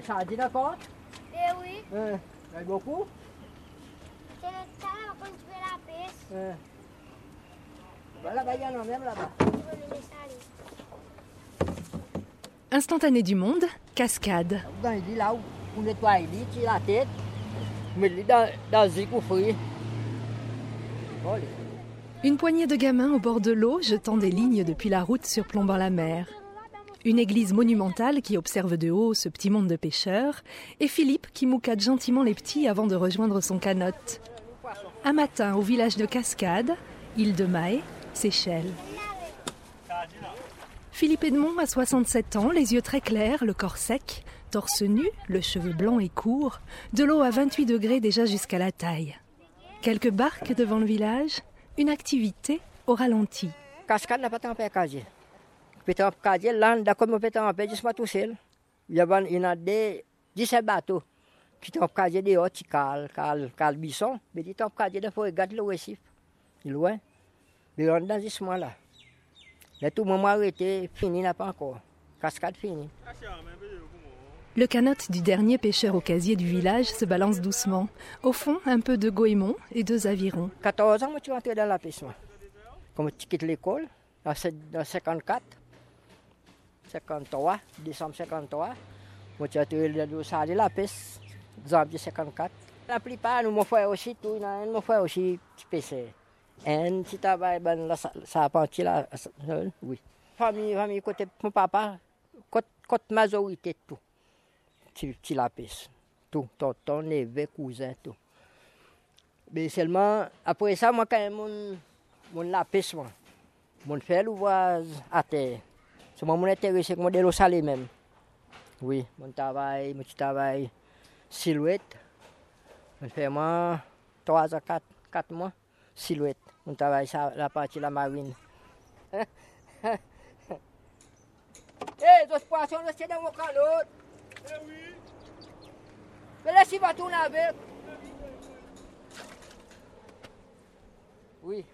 Ça a dit d'accord Eh oui, il y en a beaucoup? C'est ça quand tu fais la pêche. Euh. Bah, Là-bas, il y en a même là-bas. Tu veux le laisser aller. Instantané du monde, cascade. Dans dit là où on nettoie, dit, tire la tête, met-le dans, dans le ou frit. Bon, allez. Une poignée de gamins au bord de l'eau jetant des lignes depuis la route surplombant la mer. Une église monumentale qui observe de haut ce petit monde de pêcheurs et Philippe qui moucade gentiment les petits avant de rejoindre son canotte. Un matin au village de Cascade, île de Mahé, Seychelles. Philippe Edmond a 67 ans, les yeux très clairs, le corps sec, torse nu, le cheveu blanc et court, de l'eau à 28 degrés déjà jusqu'à la taille. Quelques barques devant le village, une activité au ralenti. Cascade n'a pas Pétan casier, là, d'accord, mon pétan en paix, tout seul. Il y a, il y a des 17 bateaux qui sont casier de haut, qui calent, calent, calent bisson, mais ils sont casier de faut regarder le récif. Est loin. Mais on dans ce moment-là. Mais tout le moment arrêté, fini n'a pas encore. Cascade fini. Le canotte du dernier pêcheur au casier du village se balance doucement. Au fond, un peu de goémon et deux avirons. 14 ans, moi, suis rentré dans la moi. Comme tu quittes l'école, en 54, 53, décembre 53, moi, rentré dans le de la piste, janvier 54. La plupart, nous, mon frère aussi, tout, mon frère aussi, qui. Et si tu travailles dans la là, oui. Famille, famille, côté mon papa, côté, majorité, tout. Tu la tonton, neveu, cousin, tout. Mais seulement, après ça, moi, quand mon, mon la moi. Mon l'ouvrage à terre. C'est moi, mon intéressé, moi, de l'eau salée même. Oui, mon travail, mon travail, silhouette. Mon fait, moi, 3 à 4, 4 mois, silhouette. Mon travail, ça, la partie de la marine. Hé, hey, dos poissons, c'est dans mon canot. Eh oui. Mais là, s'il va tourner avec. Oui.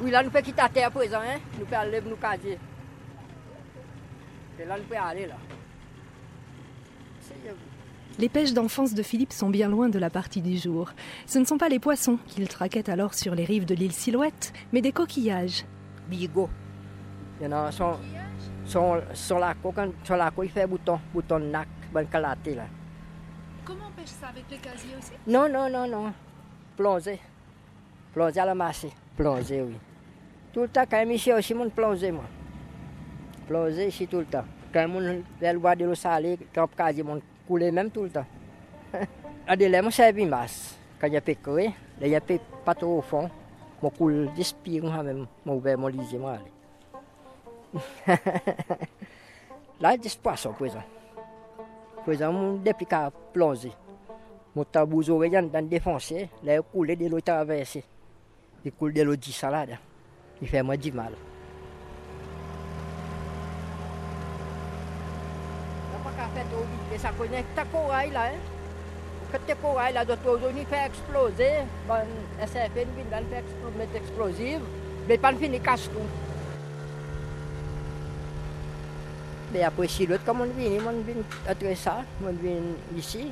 Oui, là, nous pouvons quitter la terre à présent, hein? Nous pouvons aller nous caser. Et là, nous pouvons aller, là. Les pêches d'enfance de Philippe sont bien loin de la partie du jour. Ce ne sont pas les poissons qu'il traquait alors sur les rives de l'île Silhouette, mais des coquillages. bigot. Il y en a sur, sur, sur la côte, quand- sur la côte, il fait bouton, bouton de nac, bonne qualité là. Comment on pêche ça avec les casiers aussi? Non, non, non, non. Plongé. Plongé à la masse. Plongé, oui. Tout le temps, quand même ici aussi, mon plongé, moi. Plongé ici tout le temps. Quand mon elle voit de l'eau salée, quand quasi mon couler même tout le temps. À des moi servi masse. Quand il y a pécoré, là, il y a pé- pas trop au fond. Mon coule d'espire, moi même. Mon ouvert mon lisier, moi. Là, il y a des poissons, présent. Présent, mon depuis qu'à plonger. Mon tabouzo oreilles dans défoncé, là, il de l'eau traversée. Il coule de l'eau de salade. Il fait moi du mal. Pas qu'à faire trop vite, mais ça connaît ta corail là, hein. Quand tes corail là, d'autres aujourd'hui fait exploser, bon, SFN vient d'en faire explo- mettre explosive, mais pas fini casse tout. Mais après, si l'autre, comme on vient, on vient après ça, on vient ici.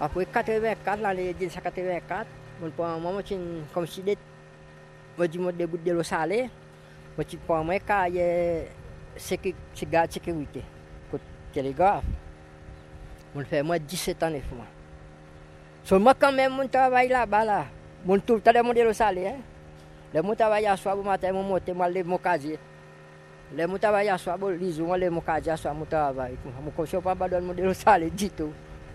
Après 84, Mwen pou an mwen mwen chen kom si det, mwen di mwen de gout de lo sale, mwen ti pou an mwen ka ye seki, se gade sekirite, kote telegraf. Mwen fè mwen 17 an e fwa. So mwen kanmen mwen travay la ba la, mwen tou tade mwen de lo sale. Eh? Le mwen travay aswa pou maten mwen mwote mwen le mwen kaze. Le mwen travay aswa pou lizou mwen le mwen kaze aswa mwen travay. Mwen konsyo pa badon mwen de lo sale ditou.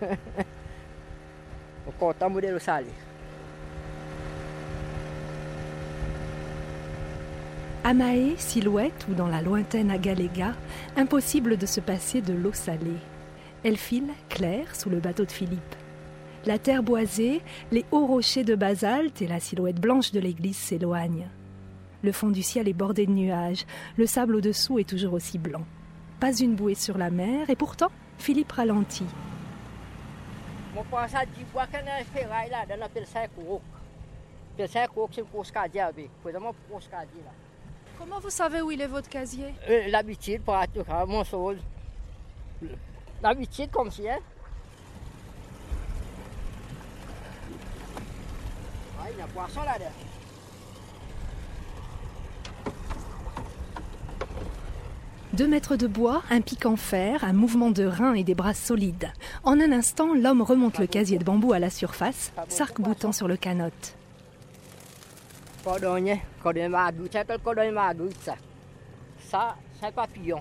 mwen kontan mwen de lo sale. Mahé, Silhouette ou dans la lointaine Agaléga, impossible de se passer de l'eau salée. Elle file, claire, sous le bateau de Philippe. La terre boisée, les hauts rochers de basalte et la silhouette blanche de l'église s'éloignent. Le fond du ciel est bordé de nuages, le sable au-dessous est toujours aussi blanc. Pas une bouée sur la mer, et pourtant, Philippe ralentit. Comment vous savez où il est votre casier Euh, L'habitude pour être à mon sol. L'habitude comme si, hein. Il y a un poisson là-dedans. Deux mètres de bois, un pic en fer, un mouvement de reins et des bras solides. En un instant, l'homme remonte le casier de bambou à la surface, s'arc-boutant sur le canot. Cordonnier, cordonnier c'est le cordonnier ça. Ça, c'est un papillon.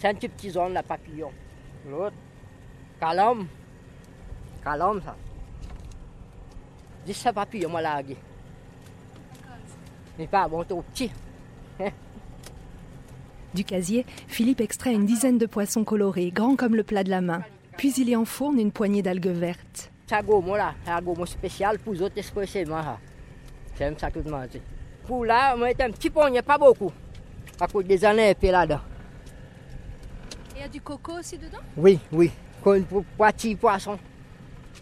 C'est un petit petit zone, là, papillon. L'autre, calome. Calome, ça. Dis c'est papillon, moi, là, Mais pas bon, trop petit. Du casier, Philippe extrait une dizaine de poissons colorés, grands comme le plat de la main. Puis il y enfourne une poignée d'algues vertes. C'est un gomo, là. Un spécial pour les autres expressément. J'aime ça tout monde. Pour là, moi, c'est un petit poignet, pas beaucoup. À cause des années, et là-dedans. Il y a du coco aussi dedans Oui, oui. Quand pour petit poisson.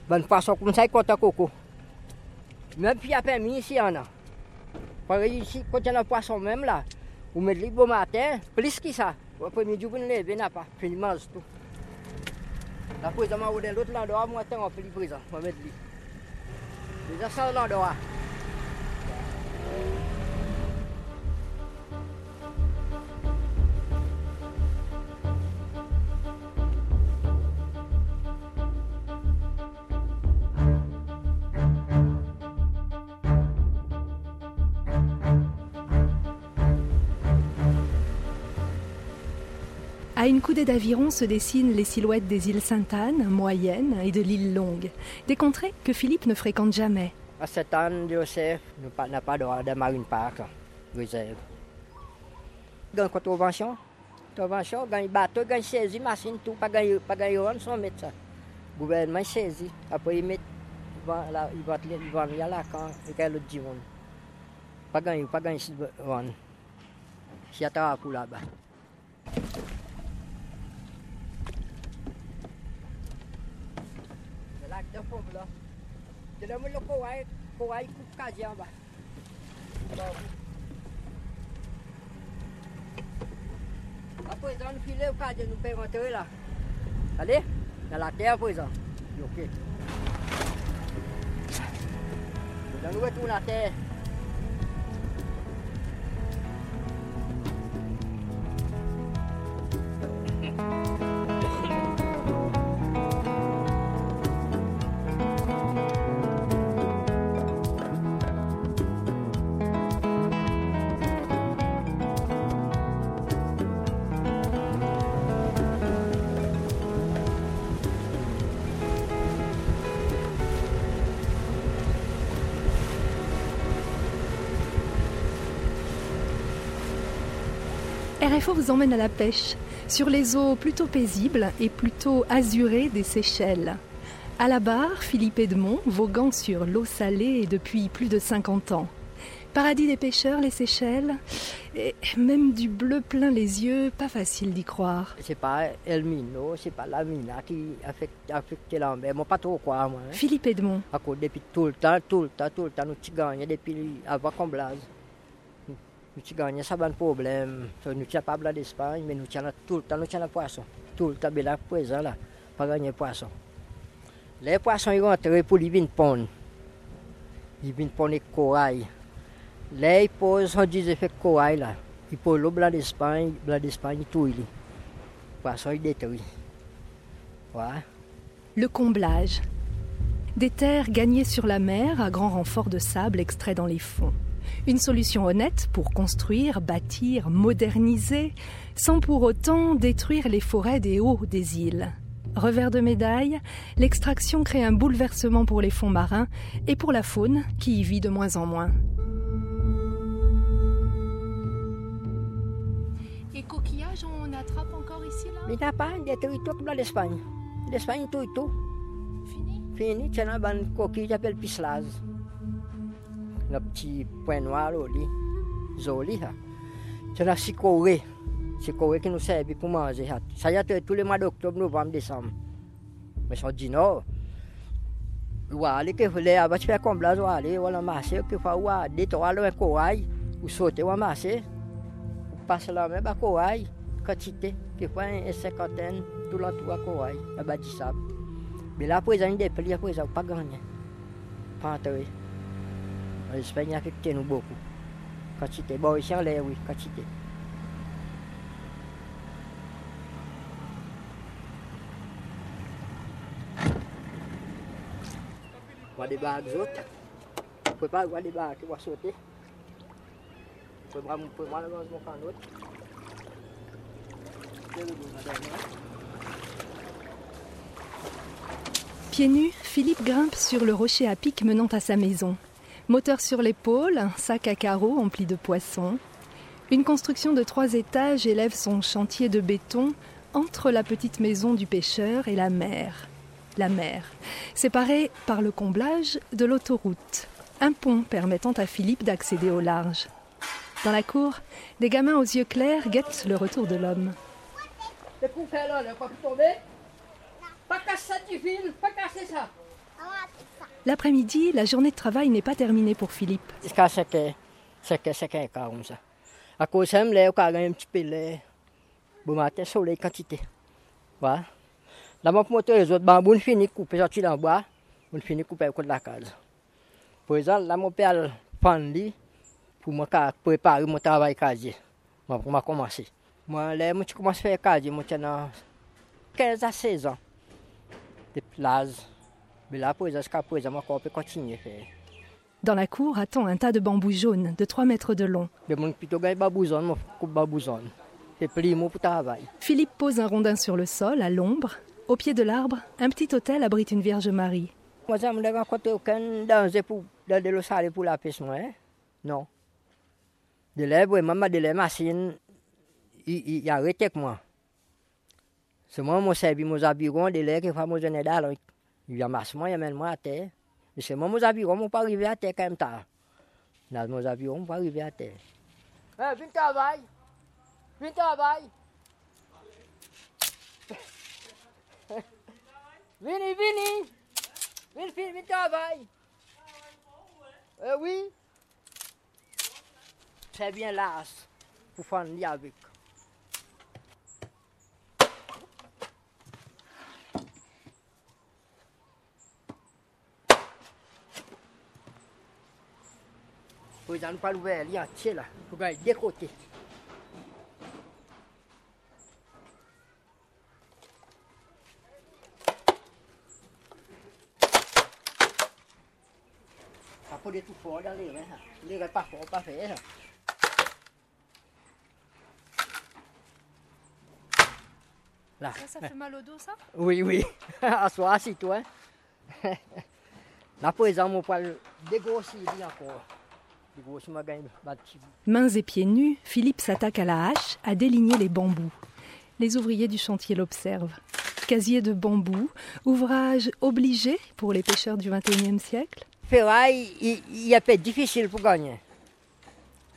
Bon poisson comme ça, il compte un coco. Même puis il y a permis ici, il y en a. Parce que ici, quand il y a un poisson même là, vous mettez le bon matin, plus que ça. Après-midi, vous ne levez pas. Puis il mange tout. La ou de l'autre l'endroit, moi, je vais faire prise. Je vais mettre lui. C'est ça l'endroit. Une coudée d'aviron se dessinent les silhouettes des îles Sainte-Anne, moyennes, et de l'île Longue. Des contrées que Philippe ne fréquente jamais. À cette année, Joseph n'a pas de marine park, réserve. Gagne contravention. Contravention, gagne bateau, gagne saisi, machine, tout, pas gagner, pas gagner, on s'en met ça. Le gouvernement saisi. Après, ils mettent, ils vont ils vont, ils là, quand, et quand l'autre dit, pas gagner, pas gagner, on. Si y a pour là-bas. Lac de foofu la te dama la ko waay ko waay ku kajian ba apa itu kan file kajian nu pe mate la allez dans la terre pour RFO vous emmène à la pêche, sur les eaux plutôt paisibles et plutôt azurées des Seychelles. À la barre, Philippe Edmond, voguant sur l'eau salée depuis plus de 50 ans. Paradis des pêcheurs, les Seychelles, et même du bleu plein les yeux, pas facile d'y croire. C'est pas El Mino, c'est pas la Mina qui affecte, affecte l'envers. Moi, pas trop quoi, moi. Hein. Philippe Edmond. À cause depuis tout le temps, tout le temps, tout le temps, nous gagnons depuis avant qu'on blase. Nous gagnons ça, pas problème. Nous n'avons pas de d'Espagne, mais nous avons tout le temps, nous avons poisson. Tout le temps, là, présent là, pas gagner poisson. Les poissons, ils rentrent pour les pondre. Ils viennent pondre les corail. Là, ils posent, on dit, fait corail là. Ils posent l'eau blanc d'Espagne, blanc d'Espagne, tout il. Poisson, ils détruisent. Ouais. Le comblage. Des terres gagnées sur la mer à grand renfort de sable extrait dans les fonds. Une solution honnête pour construire, bâtir, moderniser, sans pour autant détruire les forêts des hauts des îles. Revers de médaille, l'extraction crée un bouleversement pour les fonds marins et pour la faune qui y vit de moins en moins. Et coquillages, on attrape encore ici là? Il n'y a pas, il y a tout comme dans l'Espagne. L'Espagne, tout et tout. Fini? Fini, il y a une coquille qui s'appelle pislaz. Le petit point noir, joli. C'est la cicorée. Cicorée qui nous sert pour manger. Ça y a tous les mois d'octobre, novembre, décembre. Mais c'est du nord. Wale que tiver comblaz wale wala que fa to wale é coai o sote wa masse passa lá mesmo a coai quantité que fa é cinquantaine tout la a ba sab mais là panta we a Espanha que tem no boco quantité bon ici en l'air oui quantité Qua des bagues autres. Vous pouvez pas avoir des bagues qui vont sauter. Pouvez vous pouvez malheureusement un autre. Pieds nus, Philippe grimpe sur le rocher à pic menant à sa maison. Moteur sur l'épaule, un sac à carreaux empli de poissons. Une construction de trois étages élève son chantier de béton entre la petite maison du pêcheur et la mer. La mer, séparée par le comblage de l'autoroute. Un pont permettant à Philippe d'accéder au large. Dans la cour, des gamins aux yeux clairs guettent le retour de l'homme. Fait là, le pas tomber. Pas casser ça du fil, pas casser ça. L'après-midi, la journée de travail n'est pas terminée pour Philippe. Jusqu'à 5 heures, 5 heures, 5 heures, comme ça. À cause de ça, je me carré un petit peu là. Bon matin, soleil quantité. Voilà. Là, mon moteur, les autres bambous, on finit de couper, sorti dans le bois, on finit de couper au côté de la case. Par exemple, là, mon père prend pour me préparer mon travail casier. Moi, pour commencer. Moi, là, je commence à faire casier, moi, j'ai 15 à 16 ans. De place. Dans la cour attend un tas de bambous jaunes de 3 mètres de long? Philippe pose un rondin sur le sol, à l'ombre. Au pied de l'arbre, un petit hôtel abrite une Vierge Marie. La. Hein? Non. De oui, maman, de l'air machine, il, il, arrête avec moi. C'est moi, mon servi, mon abiron, de l'air qui fait mon jeune d'aller. Il amasse moi, il amène moi à terre. Mais c'est moi, mon abiron, je ne pas arriver à terre quand même tard. Dans je ne pas arriver à terre. Hey, viens travailler. Viens travailler. Vini, vini. Vini, vini, viens travailler. Euh, oui. C'est bien là pour faire un lit avec. Vous n'allez pas l'ouvrir, il y a un entier là. Vous pouvez des côtés. Ça peut être tout fort dans les reins. Les reins pas fort, pas fait. Ça. Là. Ça, fait mal au dos, ça? Oui, oui. Assois, assis-toi. Là, par exemple, on peut dégrossir encore. Mains et pieds nus, Philippe s'attaque à la hache à déligner les bambous. Les ouvriers du chantier l'observent. Casier de bambou, ouvrage obligé pour les pêcheurs du XXIe siècle. Il, il est difficile pour gagner.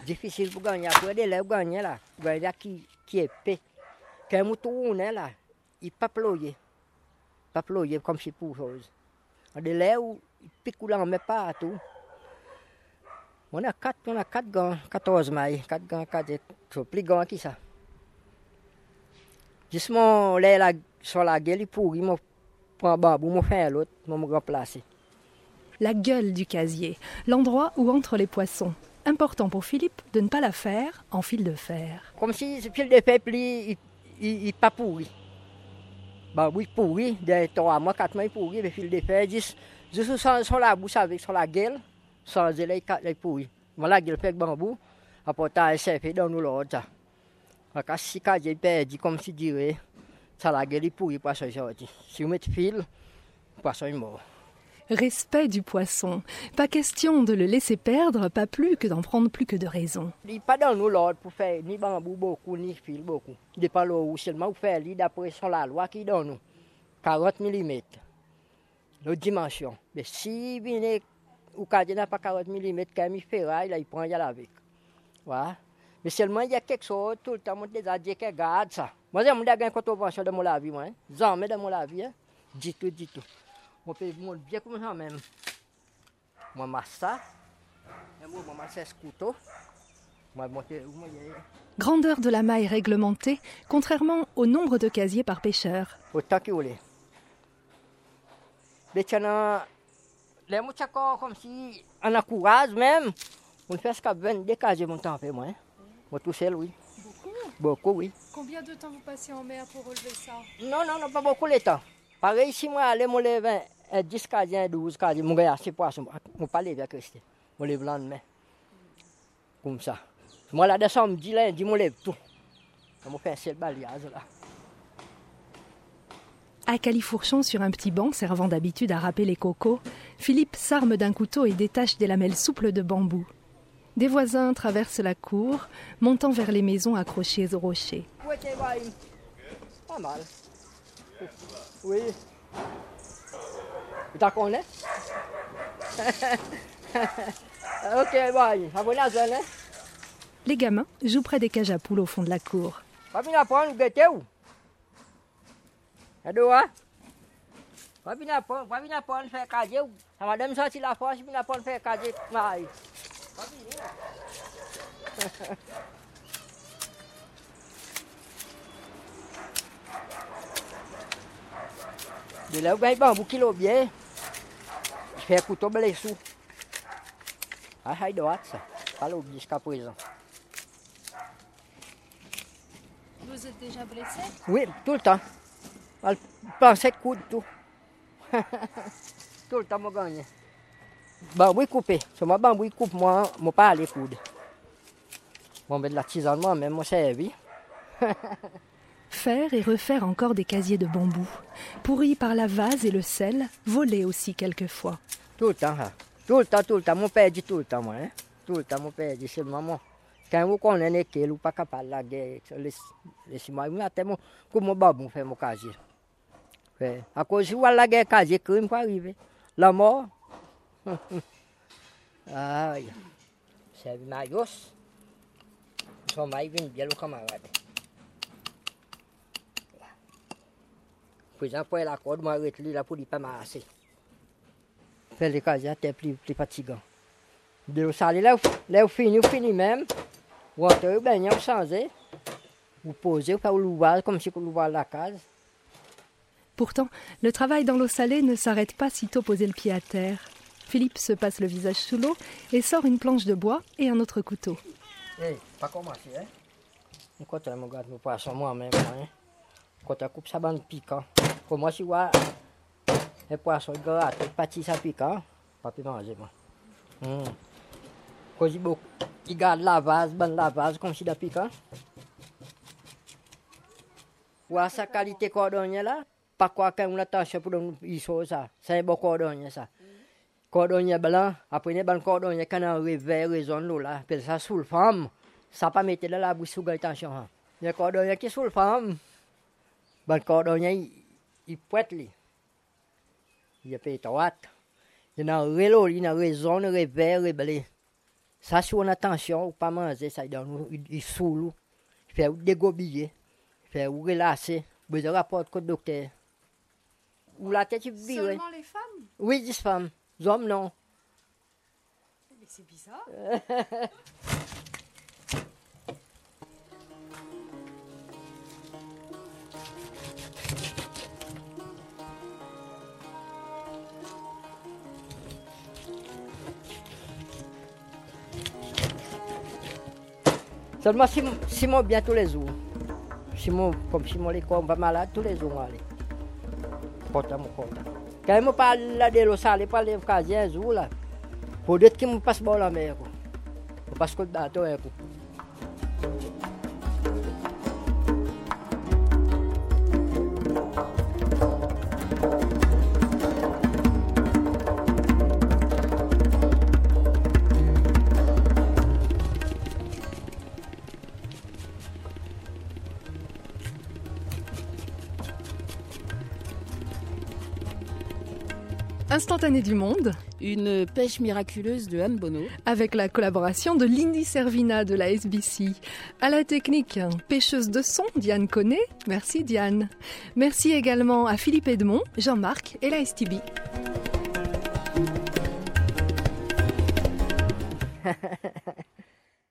Difficile pour gagner. Il est gagner là. Gagner qui, qui est épais. Quand mouton est là, il pas ployer. Pas ployer comme si pour chose. On est là où il pique là, on met pas à tout. On a quatre, on a quatre gants, 14 mailles, quatre gants, quatre, plus gants que ça. Justement, là, là, sur la gueule, il pourrit, je bambou, je fais l'autre, je me remplace. La gueule du casier, l'endroit où entrent les poissons. Important pour Philippe de ne pas la faire en fil de fer. Comme si ce fil de fer, il n'est pas pourri. Ben oui, pourri, de trois mois, quatre mois, il pourri, le fil de fer, juste, juste sur, sur la bouche avec, sur la gueule, ça la gueule, sorti. Si vous mettez fil, mort. Respect du poisson. Pas question de le laisser perdre, pas plus que d'en prendre plus que de raison. Il n'est pas dans nous l'ordre pour faire ni bambou beaucoup, ni fil beaucoup. Il n'est pas là où seulement pour faire d'après la loi qui donne nous. 40 mm. Dimension. Mais si ou quand n'a pas 40 mm, quand il fait là, il prend y avec. Voilà. Mais seulement il y a quelque chose, tout le temps, on déjà dit que garde ça. Moi, j'ai une contravention de mon avis, moi. Jamais de mon avis, tout, tout. Monter bien comme ça même. Moi, masse ça. Et moi, moi, masse ce couteau. Moi, monter, moi, y a- Grandeur de la maille réglementée, contrairement au nombre de casiers par pêcheur. autant que vous voulez. Mais tiens, les mouchakos comme si on encourage même. On fait ce qu'à 22 casiers mon temps, moi. Hein. Moi, tout seul, oui. Beaucoup, oui. Combien de temps vous passez en mer pour relever ça? Non, non, non, pas beaucoup le temps. Pareil, si moi, allez, les 20, euh, 10 casiers, 12 casiers, mon gars, c'est poisson. Mon pas lever avec Christy. Moi, lève le lendemain. Comme ça. Moi, là, décembre, lundi, moi, lève tout. On fait un seul balayage, là. À califourchon sur un petit banc servant d'habitude à râper les cocos, Philippe s'arme d'un couteau et détache des lamelles souples de bambou. Des voisins traversent la cour, montant vers les maisons accrochées aux rochers. Pas mal. Oui. Les gamins jouent près des cages à poules au fond de la cour. Va venir apprendre, guetter où? Aduh, ah? Va venir apprendre, va venir apprendre faire casier où? Ça m'a donné sorti la force, venir apprendre faire casier. Ouais. Va venir. De là, ben, bambou kilo bien. Je fais un couteau blessou. Ah, ça doit ça. Pas l'oublier jusqu'à présent. Vous êtes déjà blessé? Oui, tout le temps. Pensait de coude, tout. tout le temps, moi, gagne. Bambou coupé. Sur moi, bambou coupe, moi, moi pas aller coude. Bon, mais de la tisane, moi, même, moi, servi. Faire et refaire encore des casiers de bambou, pourris par la vase et le sel, volés aussi quelquefois. Tout le temps, hein. Tout le temps, tout le temps. Mon père dit tout le temps, moi, hein. Tout le temps, mon père dit, c'est maman. Quand vous connaissez qu'il ou pas capable de la guerre, laissez-moi, mais até mon, comme mon babou fait mon casier? À cause de la guerre, casier, crime peut arriver. La mort. Aïe. C'est maillot. Son maille vient bien le camarade. Exemplo, ela acorda uma vez ali lá por ir para massa. Fait les casiers até plus, plus fatigant. De salée, là, là, vous finissez, vous finissez même. Vous entrez, ben, vous changez. Vous posez, vous faites l'ouvrage comme si vous l'ouvrez la case. Pourtant, le travail dans l'eau salée ne s'arrête pas sitôt posé le pied à terre. Philippe se passe le visage sous l'eau et sort une planche de bois et un autre couteau. Ei, pas commencer, hein? Enquanto eu garde meu poisson moi-même, hein? Enquanto eu coupe sa bande piquant. Pour moi, si moi, les poissons grattés, pâtis ça piquant, pas pu manger, moi. Hum. Quand il beaucoup, il garde la vase, bonne la vase, comme si de piquant. Voir sa qualité cordonnier là, pas quoi qu'on pour nous, il faut ça. C'est bon cordonnier, ça. Cordonnier blanc, après les bon cordonnier quand on réveille, raison là, puis ça sous le femme, ça pas mettre dans la bouche sous attention. Hein. Les cordonnier qui sous le femme, il, il. Il est droite. Il a rélo, il a raison, il. Ça sur une attention, ou pas manger, ça il, il saoule, il fait dégobiller, il fait vous rapport avec le docteur. Ou la tête, vire. les femmes? Oui, 10 femmes. Les hommes, non. Mais c'est bizarre. Seulement si, si moi bien tous les jours. Si moi, comme si moi les corps pas malade, tous les jours, allez. Content, mon content. Quand je parle là de l'eau salée, pas les casiers un jour là. Pour d'autres qui me passent bon la Instantané du monde, Une pêche miraculeuse de Anne Bonneau. avec la collaboration de Lindy Servina de la SBC. À la technique, pêcheuse de son, Diane Connet. Merci Diane. Merci également à Philippe Edmond, Jean-Marc et la STB.